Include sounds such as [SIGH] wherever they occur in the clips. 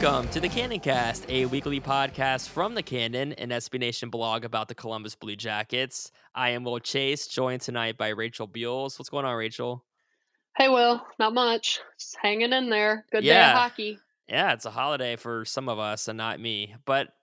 Welcome to the Cannon Cast, a weekly podcast from the Cannon, an SB Nation blog about the Columbus Blue Jackets. I am Will Chase, joined tonight by Rachel Buells. What's going on, Rachel? Hey, Will, not much. Just hanging in there. Good day of hockey. Yeah, it's a holiday for some of us and not me. But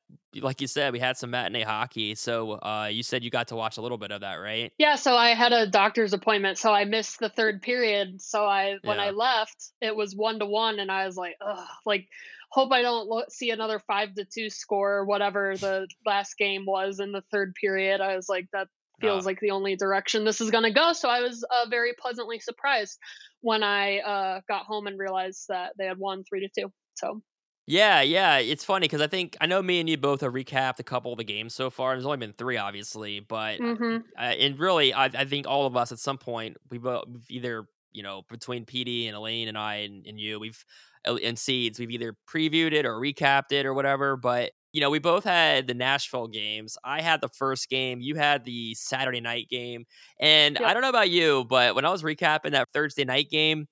like you said, we had some matinee hockey. So uh, you said you got to watch a little bit of that, right? Yeah, so I had a doctor's appointment, so I missed the third period. So I, when I left, it was one to one, and I was like, ugh, like, hope I don't lo- see another five to two score, or whatever the last game was in the third period. I was like, that feels Ah. like the only direction this is going to go. So I was uh, very pleasantly surprised when I uh, got home and realized that they had won three to two. So Yeah, yeah. It's funny because I think I know me and you both have recapped a couple of the games so far. There's only been three, obviously, but hmm uh, and really, I, I think all of us at some point we both we've either you know between PD and Elaine and I and, and you we've uh, and seeds we've either previewed it or recapped it or whatever. But you know we both had the Nashville games. I had the first game. You had the Saturday night game. And I don't know about you, but when I was recapping that Thursday night game,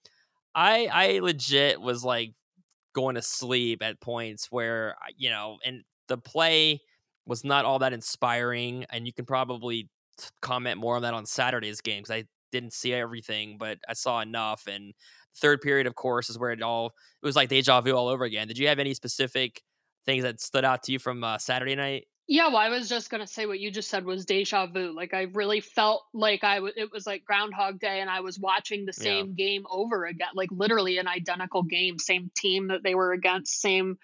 I I legit was like going to sleep at points where you know and the play was not all that inspiring and you can probably comment more on that on saturday's game because i didn't see everything but i saw enough and third period of course is where it all it was like deja vu all over again did you have any specific things that stood out to you from uh, saturday night Yeah, well, I was just gonna say what you just said was deja vu. Like I really felt like I w- it was like Groundhog Day, and I was watching the Yeah. same game over again, like literally an identical game, same team that they were against, same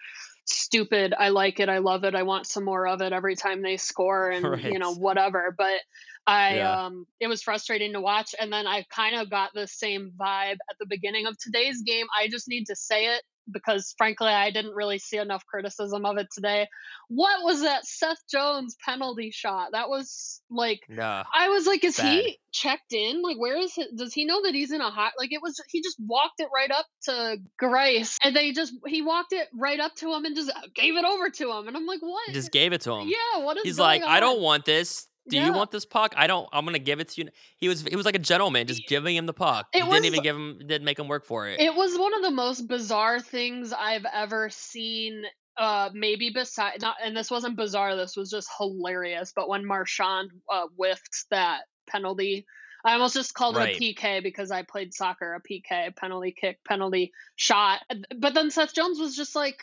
stupid. I like it, I love it, I want some more of it every time they score, [LAUGHS] and you know whatever. But I Yeah. um, it was frustrating to watch, and then I kind of got the same vibe at the beginning of today's game. I just need to say it because frankly I didn't really see enough criticism of it today. What was that Seth Jones penalty shot? That was like yeah I was like, is Bad. he checked in? Like, where is he? Does he know that he's in a hot? Like, it was he just walked it right up to Grace, and they just he walked it right up to him and just gave it over to him, and I'm like, what? he just gave it to him yeah, what is? he's like i don't want this do you want this puck i don't i'm gonna give it to you he was he was like a gentleman just giving him the puck It he was- didn't even give him didn't make him work for it It was one of the most bizarre things I've ever seen. Uh, maybe beside not, and this wasn't bizarre. This was just hilarious. But when Marchand uh, whiffed that penalty, I almost just called Right. it a PK because I played soccer. A PK, penalty kick, penalty shot. But then Seth Jones was just like,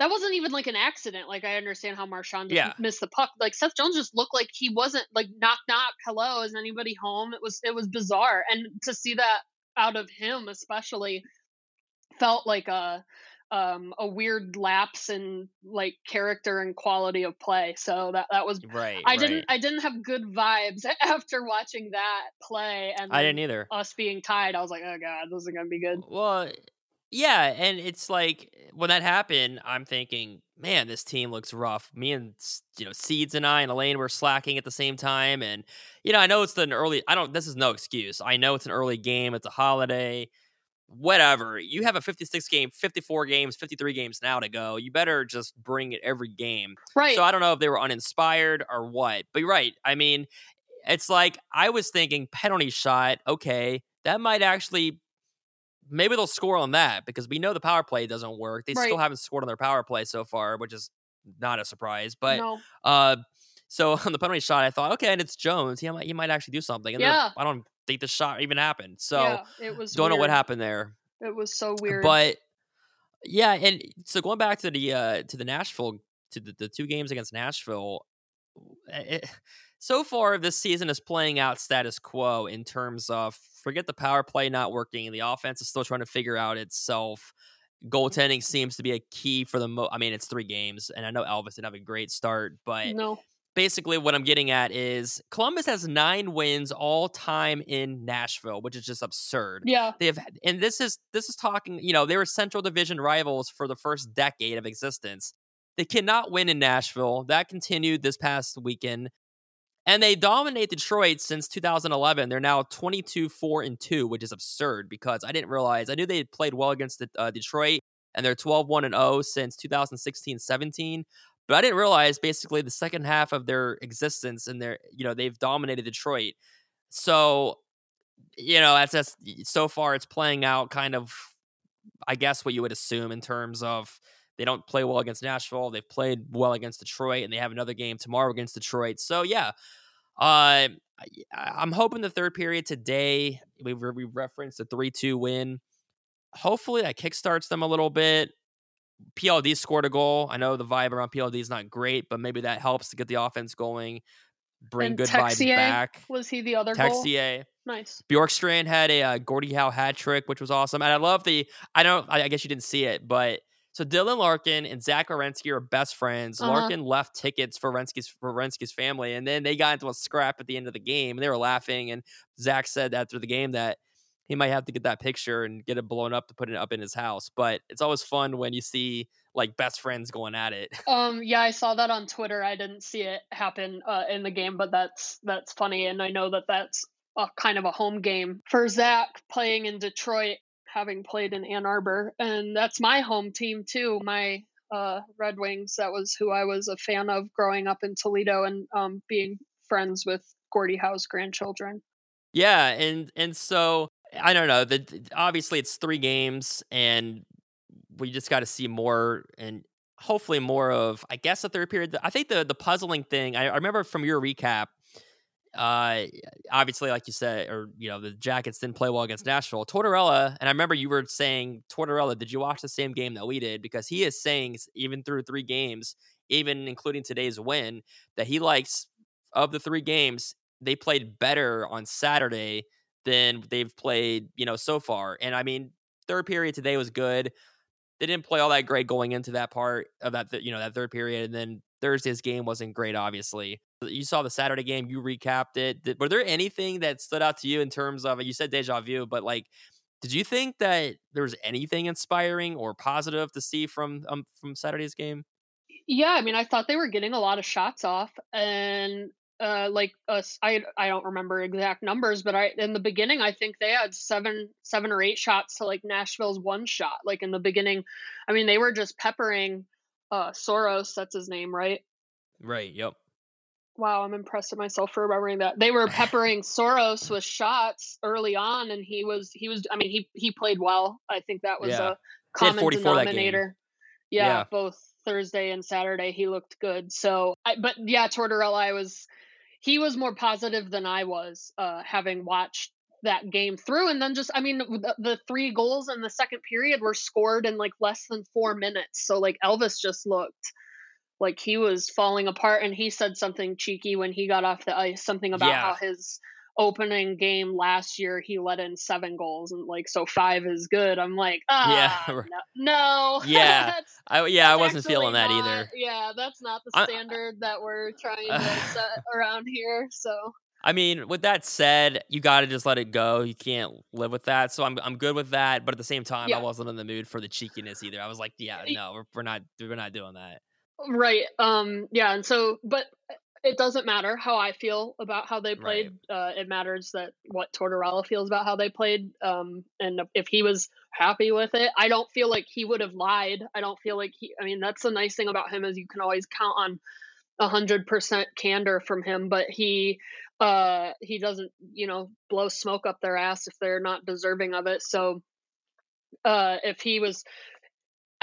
that wasn't even like an accident. Like I understand how just Yeah. missed the puck. Like Seth Jones just looked like he wasn't like knock knock. Hello, is anybody home? It was it was bizarre, and to see that out of him especially felt like a um a weird lapse in like character and quality of play so that that was right i right. didn't i didn't have good vibes [LAUGHS] after watching that play and I didn't either. us being tied i was like oh god this isn't gonna be good Well, yeah, and it's like when that happened, I'm thinking, man, this team looks rough. Me and you know Seeds and I and Elaine were slacking at the same time, and you know I know it's an early. I don't. This is no excuse. I know it's an early game. It's a holiday. Whatever. You have a 56 game, 54 games, 53 games now to go. You better just bring it every game. right So I don't know if they were uninspired or what, but you're right. I mean, it's like I was thinking penalty shot. Okay, that might actually maybe they'll score on that because we know the power play doesn't work. They Right. still haven't scored on their power play so far, which is not a surprise. But no. uh, so [LAUGHS] on the penalty shot, I thought, okay, and it's Jones. He might he might actually do something. And then Yeah. I don't think the shot even happened. So yeah, it was. don't know what happened there. It was so weird. But yeah, and so going back to the uh to the Nashville to the, the two games against Nashville, it, so far this season is playing out status quo in terms of forget the power play not working, the offense is still trying to figure out itself. Goaltending mm-hmm. seems to be a key for the mo. I mean, it's three games, and I know Elvis didn't have a great start, but no. basically what I'm getting at is Columbus has nine wins all time in Nashville, which is just absurd Yeah. they have and this is this is talking you know they were central division rivals for the first decade of existence they cannot win in nashville that continued this past weekend and they dominate detroit since 2011 they're now 22 4 and 2 which is absurd because i didn't realize i knew they had played well against the, uh, detroit and they're 12 1 and 0 since 2016 17 but i didn't realize basically the second half of their existence and their you know they've dominated detroit. So you know, that's that's so far it's playing out kind of I guess what you would assume in terms of they don't play well against Nashville. They've played well against Detroit, and they have another game tomorrow against Detroit. So yeah, uh, I- I'm hoping the third period today we we referenced a three two win. Hopefully that kickstarts them a little bit. PLD scored a goal. I know the vibe around PLD is not great, but maybe that helps to get the offense going, bring And good vibes back. Was he the other goal? Texier. Nice. Bjorkstrand had a uh, Gordie Howe hat trick, which was awesome. And I love the, I don't, I I guess you didn't see it, but so Dylan Larkin and Zach Werenski are best friends. Uh-huh. Larkin left tickets for Werenski's, for family, and then they got into a scrap at the end of the game, and they were laughing. And Zach said after the game that he might have to get that picture and get it blown up to put it up in his house. But it's always fun when you see like best friends going at it. [LAUGHS] Um, yeah, I saw that on Twitter. I didn't see it happen uh, in the game, but that's that's funny, and I know that that's a kind of a home game for Zach playing in Detroit, having played in Ann Arbor, and that's my home team too. My uh, Red Wings. That was who I was a fan of growing up in Toledo and um, being friends with Gordie Howe's grandchildren. Yeah, and and so I don't know. The obviously it's three games, and we just got to see more and hopefully more of. I guess the third period. I think the the puzzling thing. I, I remember from your recap. Uh, obviously, like you said, or you know, the Jackets didn't play well against Nashville. Tortorella, and I remember you were saying, Tortorella, did you watch the same game that we did? Because he is saying, even through three games, even including today's win, that he likes of the three games, they played better on Saturday than they've played, you know, so far. And I mean, third period today was good. They didn't play all that great going into that part of that, you know, that third period. And then Thursday's game wasn't great, obviously. You saw the Saturday game, you recapped it. Did, were there anything that stood out to you in terms of, you said deja vu, but like, did you think that there was anything inspiring or positive to see from um, from Saturday's game? Yeah, I mean, I thought they were getting a lot of shots off, and uh, like us, I I don't remember exact numbers, but I in the beginning I think they had seven seven or eight shots to like Nashville's one shot. Like in the beginning, I mean, they were just peppering uh, Saros. That's his name, right? Right. Yep. Wow, I'm impressed with myself for remembering that. They were peppering Saros with shots early on, and he was he was. I mean, he he played well. I think that was Yeah. a common 44 that game. denominator. Yeah, Yeah. both Thursday and Saturday he looked good. So, I, but yeah, Tortorella, I was he was more positive than I was, uh, having watched that game through, and then just I mean the, the three goals in the second period were scored in like less than four minutes. So like Elvis just looked like he was falling apart and he said something cheeky when he got off the ice something about Yeah. how his opening game last year he let in seven goals and like so five is good i'm like ah [LAUGHS] right. no, no. [LAUGHS] Yeah, that's, I, yeah, I wasn't feeling that not- either. yeah that's not the I- standard that we're trying to set [LAUGHS] around here so I mean, with that said, you got to just let it go. You can't live with that. So I'm I'm good with that. But at the same time, Yeah. I wasn't in the mood for the cheekiness either. I was like, yeah, no, we're, we're not we're not doing that. Right um yeah and so but it doesn't matter how i feel about how they played uh it matters that what tortorella feels about how they played um and if he was happy with it i don't feel like he would have lied i don't feel like he i mean that's the nice thing about him is you can always count on a hundred percent candor from him, but he uh he doesn't you know blow smoke up their ass if they're not deserving of it so uh if he was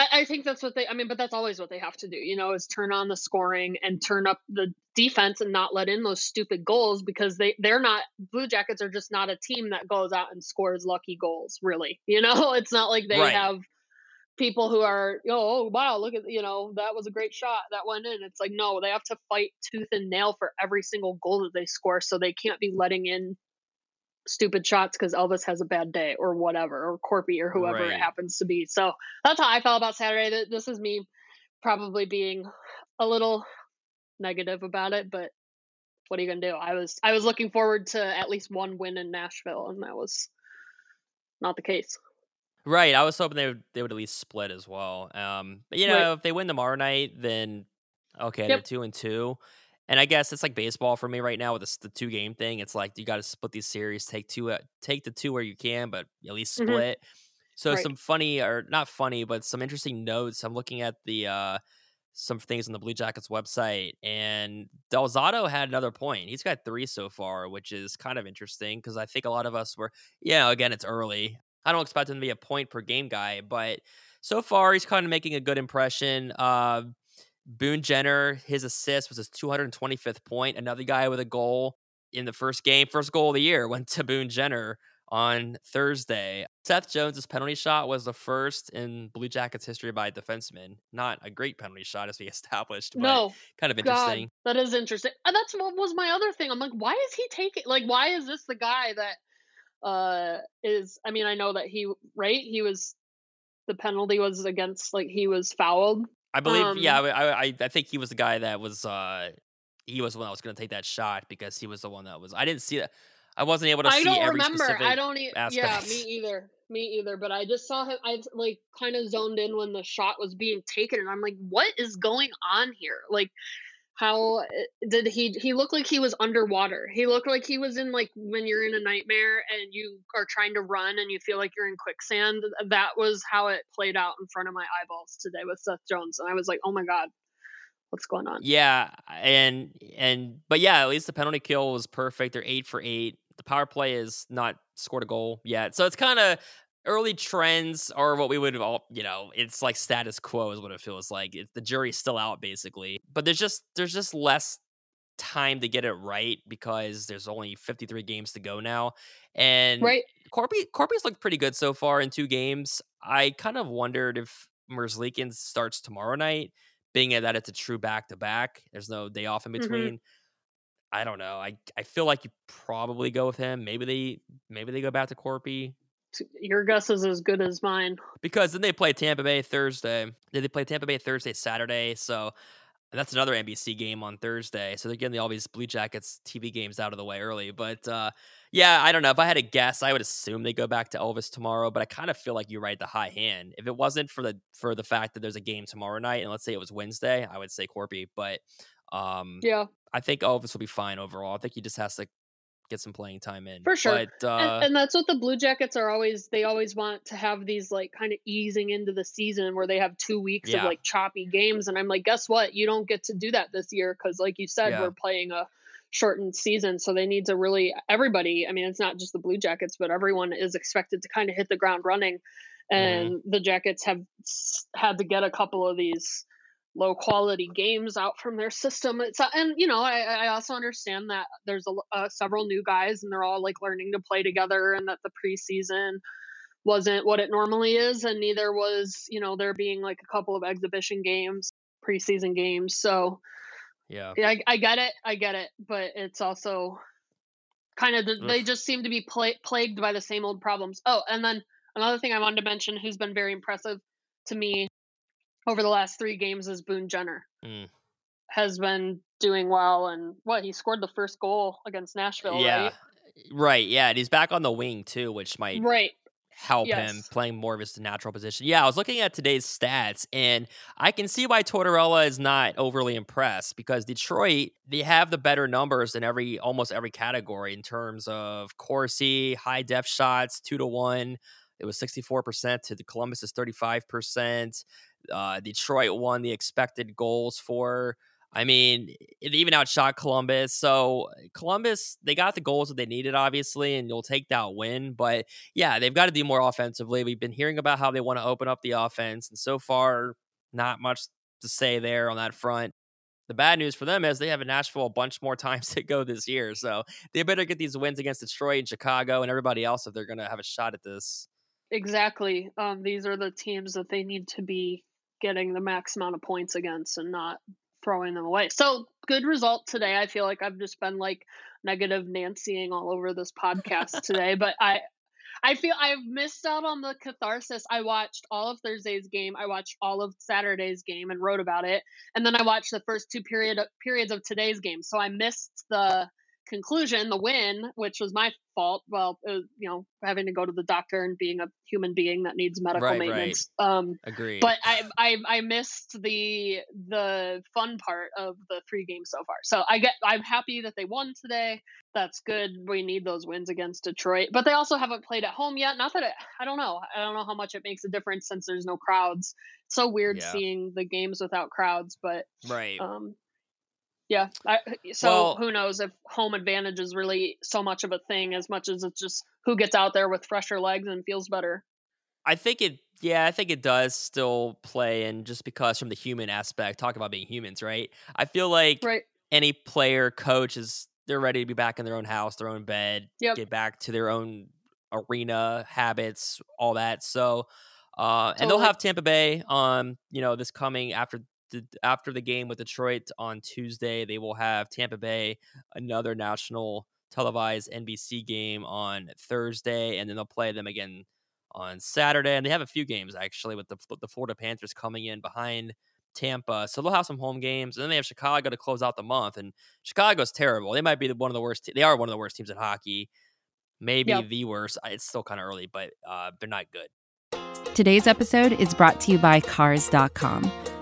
I, I think that's what they i mean but that's always what they have to do you know is turn on the scoring and turn up the defense and not let in those stupid goals because they they're not blue jackets are just not a team that goes out and scores lucky goals really [LAUGHS] you know it's not like they Right. have people who are oh wow look at you know that was a great shot that went in it's like no they have to fight tooth and nail for every single goal that they score so they can't be letting in stupid shots because Elvis has a bad day or whatever or Korpi or whoever Right. it happens to be so that's how I felt about Saturday Th- this is me probably being a little negative about it but what are you gonna do I was I was looking forward to at least one win in Nashville and that was not the case Right. I was hoping they would they would at least split as well. Um, but you know, Right. if they win tomorrow night, then okay, they're two and two. And I guess it's like baseball for me right now with this, the two game thing. It's like you got to split these series, take two, uh, take the two where you can, but at least Mhm. split. So Right. some funny or not funny, but some interesting notes. I'm looking at the uh, some things on the Blue Jackets website, and Del Zotto had another point. He's got three so far, which is kind of interesting because I think a lot of us were, yeah, again, it's early. I don't expect him to be a point per game guy, but so far he's kind of making a good impression. Uh, Boone Jenner, his assist was his 225th point. Another guy with a goal in the first game, first goal of the year [LAUGHS] went to Boone Jenner on Thursday. Seth Jones's penalty shot was the first in Blue Jackets history by a defenseman. Not a great penalty shot, as we [LAUGHS] established, but no kind of God, interesting. that is interesting. And that's what was my other thing. I'm like, why is he taking like why is this the guy that uh is I mean, I know that he right? He was the penalty was against like he was fouled. I believe, yeah, Um, I, I I think he was the guy that was uh he was the one that was going to take that shot because he was the one that was. I didn't see that. I wasn't able to I see don't every remember. I don't e- yeah, me [LAUGHS] either. Me either, but I just saw him I like kind of zoned in when the shot was being taken and I'm like, what is going on here? Like how uh, did he he looked like he was underwater he looked like he was in like when you're in a nightmare and you are trying to run and you feel like you're in quicksand that was how it played out in front of my eyeballs today with seth jones and i was like oh my god what's going on Yeah, and and but yeah, at least the penalty kill was perfect. They're eight for eight. The power play is not scored a goal yet, so it's kind of early trends are what we would all you know. It's like status quo is what it feels like. It's the jury's still out basically, but there's just there's just less time to get it right because there's only 53 games to go now, and right Korpi Korpi's looked pretty good so far in two games. I kind of wondered if Merzlikins starts tomorrow night, being that it's a true back to back. There's no day off in Mhm. between. I don't know. I I feel like you probably go with him. Maybe they maybe they go back to Korpi your guess is as good as mine because then they play Tampa Bay Thursday. Then they play Tampa Bay Thursday, Saturday. So that's another NBC game on Thursday. So they're getting all these Blue Jackets TV games out of the way early. But uh, yeah, I don't know. If I had to guess, I would assume they go back to Elvis tomorrow. But I kind of feel like you write the high hand. If it wasn't for the for the fact that there's a game tomorrow night, and let's say it was Wednesday, I would say Korpi. But um, yeah I think Elvis will be fine overall. I think he just has to get some playing time in For sure. But uh, and, and that's what the Blue Jackets are always. They always want to have these like kind of easing into the season where they have two weeks Yeah. of like choppy games, and I'm like, guess what? You don't get to do that this year because, like you said, Yeah. we're playing a shortened season, so they need to really everybody. I mean, it's not just the Blue Jackets, but everyone is expected to kind of hit the ground running, and the Jackets have had to get a couple of these low quality games out from their system. It's and you know I, I also understand that there's a, uh, several new guys and they're all like learning to play together and that the preseason wasn't what it normally is and neither was you know there being like a couple of exhibition games preseason games so yeah, yeah I, I get it I get it but it's also kind of the, they just seem to be pla- plagued by the same old problems. Oh, and then another thing I wanted to mention who's been very impressive to me over the last three games is Boone Jenner. Mm. Has been doing well, and what he scored the first goal against Nashville, yeah, right? right. Yeah, and he's back on the wing too, which might Right. help him playing more of his natural position. Yeah, I was looking at today's stats, and I can see why Tortorella is not overly impressed because Detroit they have the better numbers in every almost every category in terms of Corsi, high def shots, two to one. It was sixty four percent to the Columbus is thirty five percent. Uh, Detroit won the expected goals for. I mean, it even outshot Columbus. So Columbus, they got the goals that they needed, obviously, and you'll take that win. But yeah, they've got to do more offensively. We've been hearing about how they want to open up the offense, and so far, not much to say there on that front. The bad news for them is they have a Nashville a bunch more [LAUGHS] times to go this year. So they better get these wins against Detroit and Chicago and everybody else if they're going to have a shot at this. Exactly. Um, these are the teams that they need to be getting the max amount of points against and not throwing them away. So good result today. I feel like I've just been like negative Nancying all over this podcast [LAUGHS] today, but I I feel I've missed out on the catharsis. I watched all of Thursday's game. I watched all of Saturday's game and wrote about it, and then I watched the first two period periods of today's game. So I missed the conclusion, the win, which was my fault. Well, was, you know, having to go to the doctor and being a human being that needs medical Right, maintenance. Um, Agree. but I, I I missed the the fun part of the three games so far. So I get I'm happy that they won today. That's good. We need those wins against Detroit, but they also haven't played at home yet. Not that it, I don't know. I don't know how much it makes a difference since there's no crowds. It's so weird Yeah. seeing the games without crowds, but right. um, yeah. I, so Well- who knows if home advantage is really so much of a thing as much as it's just who gets out there with fresher legs and feels better. I think it, yeah, I think it does still play in just because from the human aspect, talk about being humans, right? I feel like Right. any player, coach is they're ready to be back in their own house, their own bed, Yep. get back to their own arena habits, all that. So, uh, and they'll have Tampa Bay on, you know, this coming after the after the game with Detroit on Tuesday. They will have Tampa Bay another national televised NBC game on Thursday, and then they'll play them again on Saturday. And they have a few games actually with the the Florida Panthers coming in behind Tampa, so they'll have some home games, and then they have Chicago to close out the month. And Chicago's terrible. They might be one of the worst. te- They are one of the worst teams in hockey. Maybe Yep. the worst. It's still kind of early, but uh, they're not good. Today's episode is brought to you by Cars.com.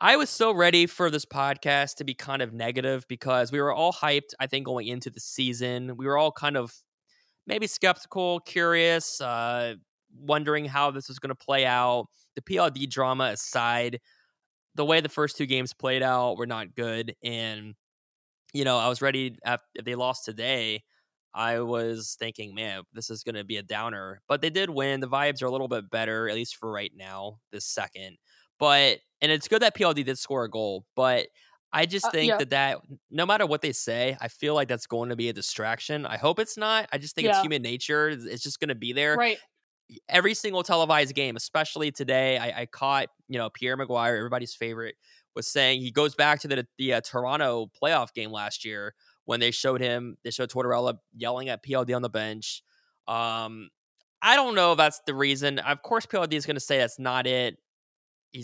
I was so ready for this podcast to be kind of negative because we were all hyped, I think, going into the season. We were all kind of maybe skeptical, curious, uh, wondering how this was going to play out. The PLD drama aside, the way the first two games played out were not good. And, you know, I was ready, if they lost today, I was thinking, man, this is going to be a downer. But they did win. The vibes are a little bit better, at least for right now, this second. But and it's good that PLD did score a goal, but I just Uh, think yeah. that that no matter what they say, I feel like that's going to be a distraction. I hope it's not. I just think it's human nature. It's just going to be there. Right. Every single televised game, especially today, I, I caught you know Pierre McGuire, everybody's favorite, was saying he goes back to the the uh, Toronto playoff game last year when they showed him they showed Tortorella yelling at PLD on the bench. Um, I don't know if that's the reason. Of course, PLD is going to say that's not it.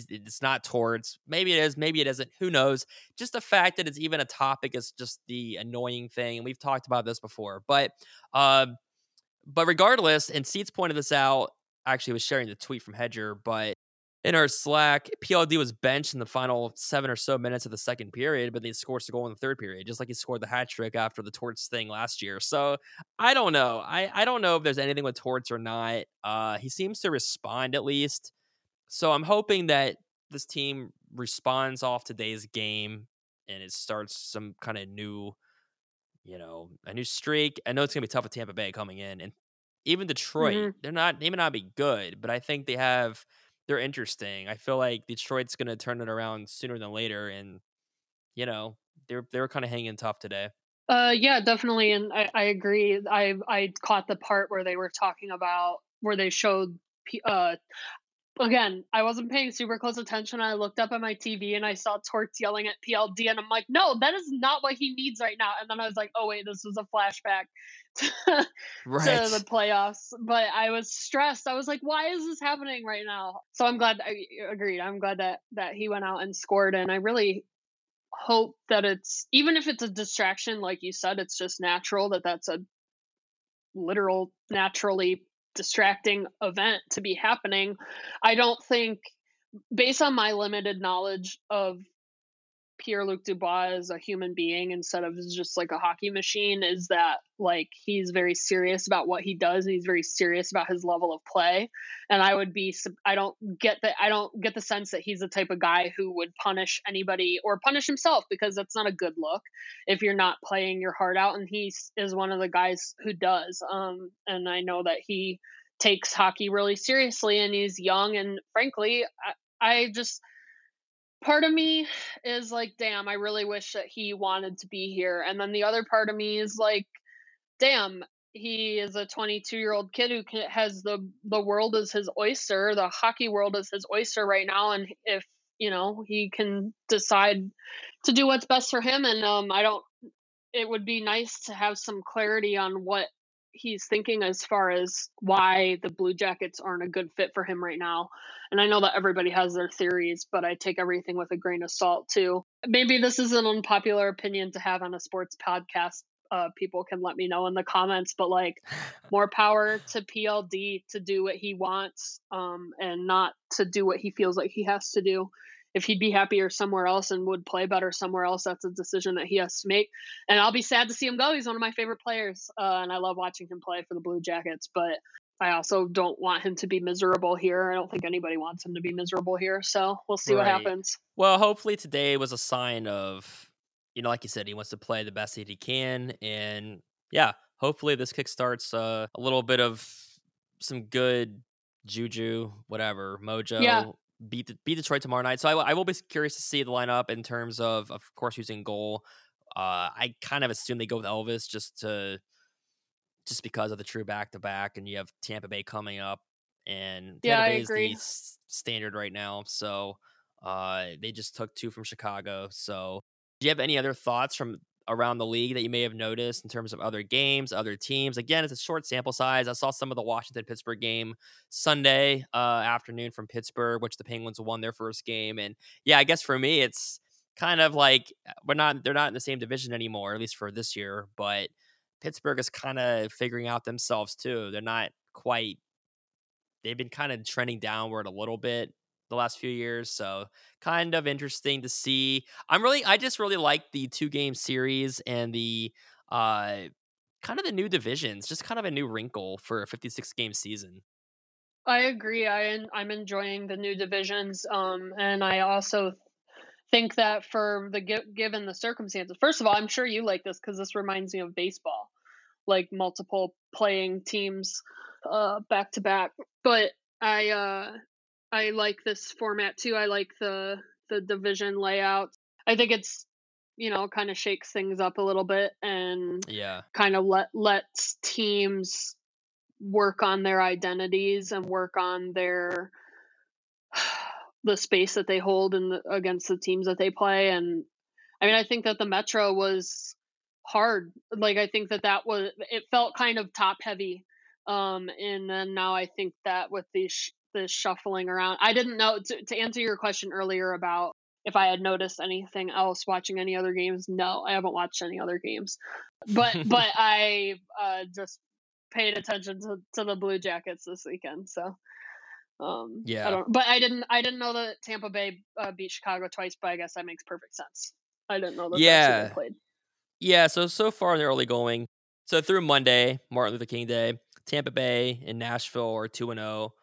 It's not towards. Maybe it is. Maybe it isn't. Who knows? Just the fact that it's even a topic is just the annoying thing. And we've talked about this before. But, um, but regardless, and Seeds pointed this out. Actually, was sharing the tweet from Hedger, but in our Slack, PLD was benched in the final seven or so minutes of the second period, but they scored a goal in the third period, just like he scored the hat trick after the Torts thing last year. So I don't know. I, I don't know if there's anything with Torts or not. Uh, he seems to respond at least. So I'm hoping that this team responds off today's game and it starts some kind of new, you know, a new streak. I know it's gonna be tough with Tampa Bay coming in, and even Detroit, Mhm. they're not they may not be good, but I think they have they're interesting. I feel like Detroit's gonna turn it around sooner than later, and you know they're they were kind of hanging tough today. Uh, yeah, definitely, and I, I agree. I I caught the part where they were talking about where they showed. Uh, again, I wasn't paying super close attention. I looked up at my TV and I saw Torts yelling at PLD, and I'm like, no, that is not what he needs right now. And then I was like, oh wait, this was a flashback [LAUGHS] to, Right. to the playoffs. But I was stressed. I was like, why is this happening right now? So I'm glad. I agreed. I'm glad that that he went out and scored, and I really hope that it's even if it's a distraction like you said it's just natural that that's a literal naturally distracting event to be happening i don't think based on my limited knowledge of Pierre-Luc Dubois as a human being instead of just like a hockey machine is that like he's very serious about what he does and he's very serious about his level of play. And I would be I don't get that I don't get the sense that he's the type of guy who would punish anybody or punish himself because that's not a good look if you're not playing your heart out. And he is one of the guys who does. Um and I know that he takes hockey really seriously and he's young. And frankly I, I just part of me is like damn i really wish that he wanted to be here. And then the other part of me is like damn he is a 22 year old kid who has the the world as his oyster the hockey world is his oyster right now and if you know he can decide to do what's best for him and um i don't it would be nice to have some clarity on what he's thinking as far as why the blue jackets aren't a good fit for him right now and I know that everybody has their theories, but I take everything with a grain of salt too. Maybe this is an unpopular opinion to have on a sports podcast. Uh, people can let me know in the comments, but like more power to PLD to do what he wants um, and not to do what he feels like he has to do. If he'd be happier somewhere else and would play better somewhere else, that's a decision that he has to make. And I'll be sad to see him go. He's one of my favorite players, uh, and I love watching him play for the Blue Jackets. But I also don't want him to be miserable here. I don't think anybody wants him to be miserable here. So we'll see what happens. Well, hopefully today was a sign of, you know, like you said, he wants to play the best that he can, and yeah, hopefully this kickstarts uh, a little bit of some good juju, whatever mojo. Yeah. Beat the, beat Detroit tomorrow night. So I, will- I will be curious to see the lineup in terms of, of course, who's in goal. Uh, I kind of assume they go with Elvis just to, just because of the true back to back, and you have Tampa Bay coming up, and Yeah, Tampa I is agree. the s- standard right now. So uh, they just took two from Chicago. So, do you have any other thoughts from around the league that you may have noticed in terms of other games, other teams? Again, it's a short sample size. I saw some of the Washington Pittsburgh game Sunday uh, afternoon from Pittsburgh, which the Penguins won their first game. And yeah, I guess for me, it's kind of like uh, we're not they're not in the same division anymore, at least for this year. But Pittsburgh is kind of figuring out themselves too. They're not quite. They've been kind of trending downward a little bit the last few years. So kind of interesting to see. I'm really I just really like the two game series and the uh kind of the new divisions, just kind of a new wrinkle for a 56 game season. I agree. I I'm enjoying the new divisions, um, and I also think that for the given the circumstances, first of all, I'm sure you like this because this reminds me of baseball, like multiple playing teams, uh, back to back. But I uh, I like this format too. I like the the division layout. I think it's you know kind of shakes things up a little bit and Yeah. kind of let lets teams work on their identities and work on their [SIGHS] the space that they hold and the, against the teams that they play and i mean i think that the metro was hard like i think that that was it felt kind of top heavy um and then now i think that with the sh- the shuffling around i didn't know to, to answer your question earlier about if i had noticed anything else watching any other games no i haven't watched any other games but [LAUGHS] but i uh just paid attention to, to the blue jackets this weekend so Um, Yeah. I don't, but I didn't. I didn't know that Tampa Bay uh, beat Chicago twice, but I guess that makes perfect sense. I didn't know that. Yeah. played. Yeah, so so far in the early going, so through Monday, Martin Luther King Day, Tampa Bay and Nashville are two and zero.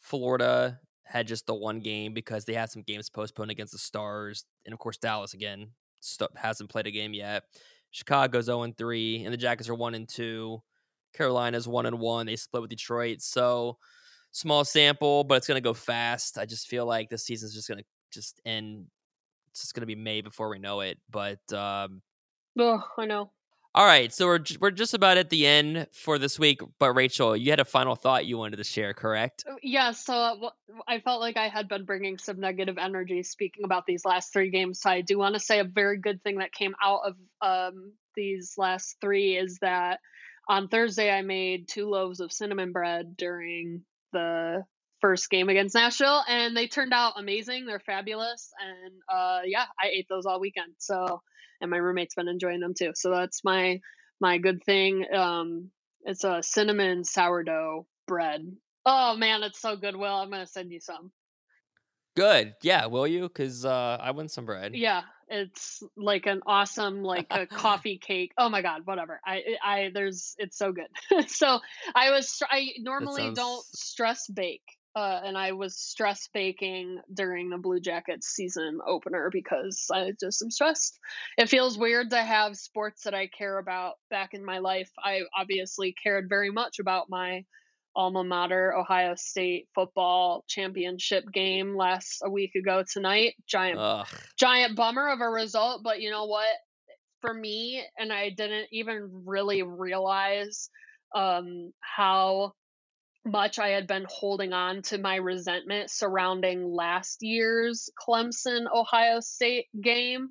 Florida had just the one game because they had some games postponed against the Stars, and of course Dallas again st- hasn't played a game yet. Chicago's zero and three, and the Jackets are one and two. Carolina's one and one. They split with Detroit, so small sample, but it's gonna go fast. I just feel like this season's just gonna just end. It's just gonna be May before we know it. But um, Oh, I know. All right, so we're we're just about at the end for this week. But Rachel, you had a final thought you wanted to share, correct? Uh, Yeah, so uh, I felt like I had been bringing some negative energy speaking about these last three games. So I do want to say a very good thing that came out of um, these last three is that on Thursday I made two loaves of cinnamon bread during the first game against Nashville, and they turned out amazing. They're fabulous, and uh, yeah, I ate those all weekend. So, and my roommate's been enjoying them too. So that's my my good thing. Um, it's a cinnamon sourdough bread. Oh man, it's so good. Will I'm gonna send you some. Good, yeah. Will you? Because uh, I want some bread. Yeah, it's like an awesome like a [LAUGHS] coffee cake. Oh my god, whatever. I I there's it's so good. [LAUGHS] so I was I normally don't stress bake. Uh, and I was stress baking during the Blue Jackets season opener because I just am stressed. It feels weird to have sports that I care about back in my life. I obviously cared very much about my alma mater, Ohio State football championship game last a week ago tonight. Giant Ugh. giant bummer of a result, but you know what? For me, and I didn't even really realize um, how much I had been holding on to my resentment surrounding last year's Clemson Ohio State game,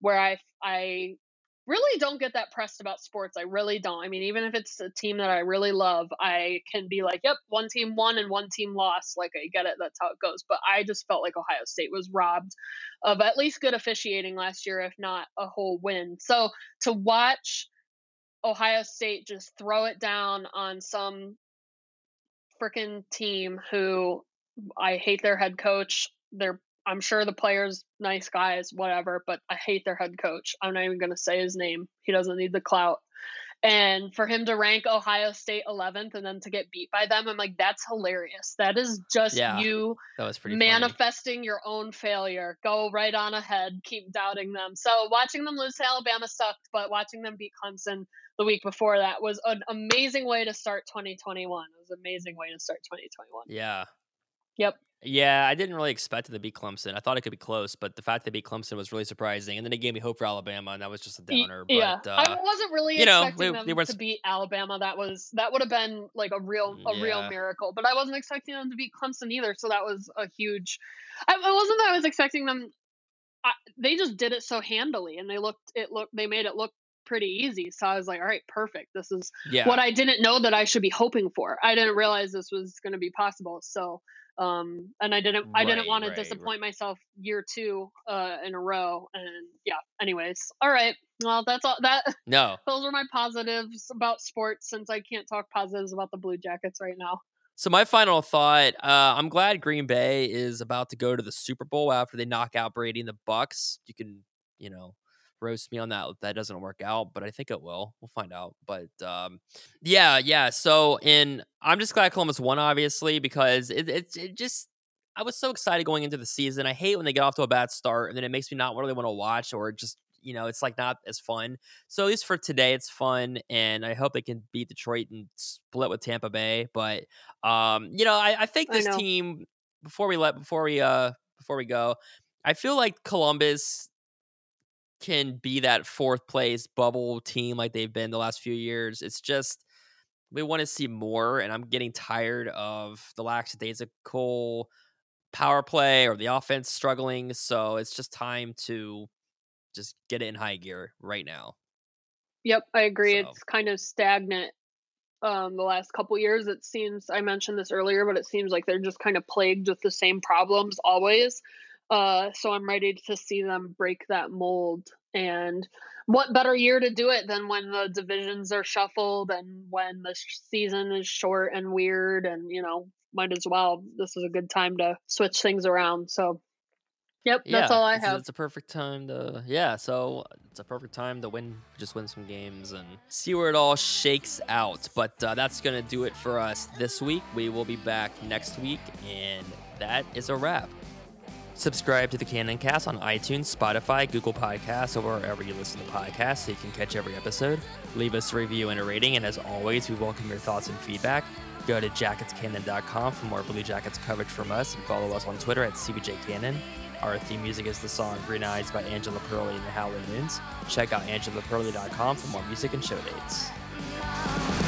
where I I really don't get that pressed about sports. I really don't. I mean, even if it's a team that I really love, I can be like, yep, one team won and one team lost. Like, I get it. That's how it goes. But I just felt like Ohio State was robbed of at least good officiating last year, if not a whole win. So to watch Ohio State just throw it down on some freaking team who I hate their head coach. They're I'm sure the players nice guys, whatever, but I hate their head coach. I'm not even gonna say his name. He doesn't need the clout. And for him to rank Ohio State 11th and then to get beat by them, I'm like, that's hilarious. That is just Yeah, you That was pretty funny. manifesting your own failure. Go right on ahead. Keep doubting them. So watching them lose to Alabama sucked, but watching them beat Clemson the week before that was an amazing way to start 2021. It was an amazing way to start 2021. Yeah. Yep. Yeah, I didn't really expect it to beat Clemson. I thought it could be close, but the fact they beat Clemson was really surprising. And then it gave me hope for Alabama, and that was just a downer. But yeah, uh, I wasn't really you know, expecting we- them they were to beat Alabama. That was that would have been like a real a real miracle. But I wasn't expecting them to beat Clemson either. So that was a huge. I, it wasn't that I was expecting them. I, they just did it so handily, and they looked it looked they made it look pretty easy. So I was like, all right, perfect. This is yeah, what I didn't know that I should be hoping for. I didn't realize this was going to be possible. So, um, and I didn't, I didn't Right, want to right, right. disappoint myself year two, uh, in a row. And yeah, anyways, all right. Well, that's all that, [LAUGHS] no. those are my positives about sports since I can't talk positives about the Blue Jackets right now. So my final thought: uh, I'm glad Green Bay is about to go to the Super Bowl after they knock out Brady and the Bucks. You can, you know, roast me on that that doesn't work out, but I think it will. We'll find out. But um, yeah, yeah. So in I'm just glad Columbus won, obviously, because it, it it just I was so excited going into the season. I hate when they get off to a bad start and then it makes me not really want to watch or just you know it's like not as fun. So at least for today, it's fun, and I hope they can beat Detroit and split with Tampa Bay. But um, you know, I, I think this know. team before we let before we uh before we go, I feel like Columbus can be that fourth place bubble team like they've been the last few years. It's just we want to see more, and I'm getting tired of the lackadaisical power play or the offense struggling. So it's just time to just get it in high gear right now. Yep, I agree. So- It's kind of stagnant. Um, the last couple years, it seems. I mentioned this earlier, but it seems like they're just kind of plagued with the same problems always. Uh, so I'm ready to see them break that mold And what better year to do it than when the divisions are shuffled and when the season is short and weird and you know might as well this is a good time to switch things around so Yep, that's all I have. It's a perfect time to yeah. So it's a perfect time to win, just win some games and see where it all shakes out. But uh, that's gonna do it for us this week. We will be back next week, and that is a wrap. Subscribe to the Cannon Cast on iTunes, Spotify, Google Podcasts, or wherever you listen to podcasts so you can catch every episode. Leave us a review and a rating, and as always, we welcome your thoughts and feedback. Go to jacketscannon.com for more Blue Jackets coverage from us, and follow us on Twitter at CBJCannon. Our theme music is the song Green Eyes by Angela Perley and the Howling Moons. Check out angelaperley.com for more music and show dates.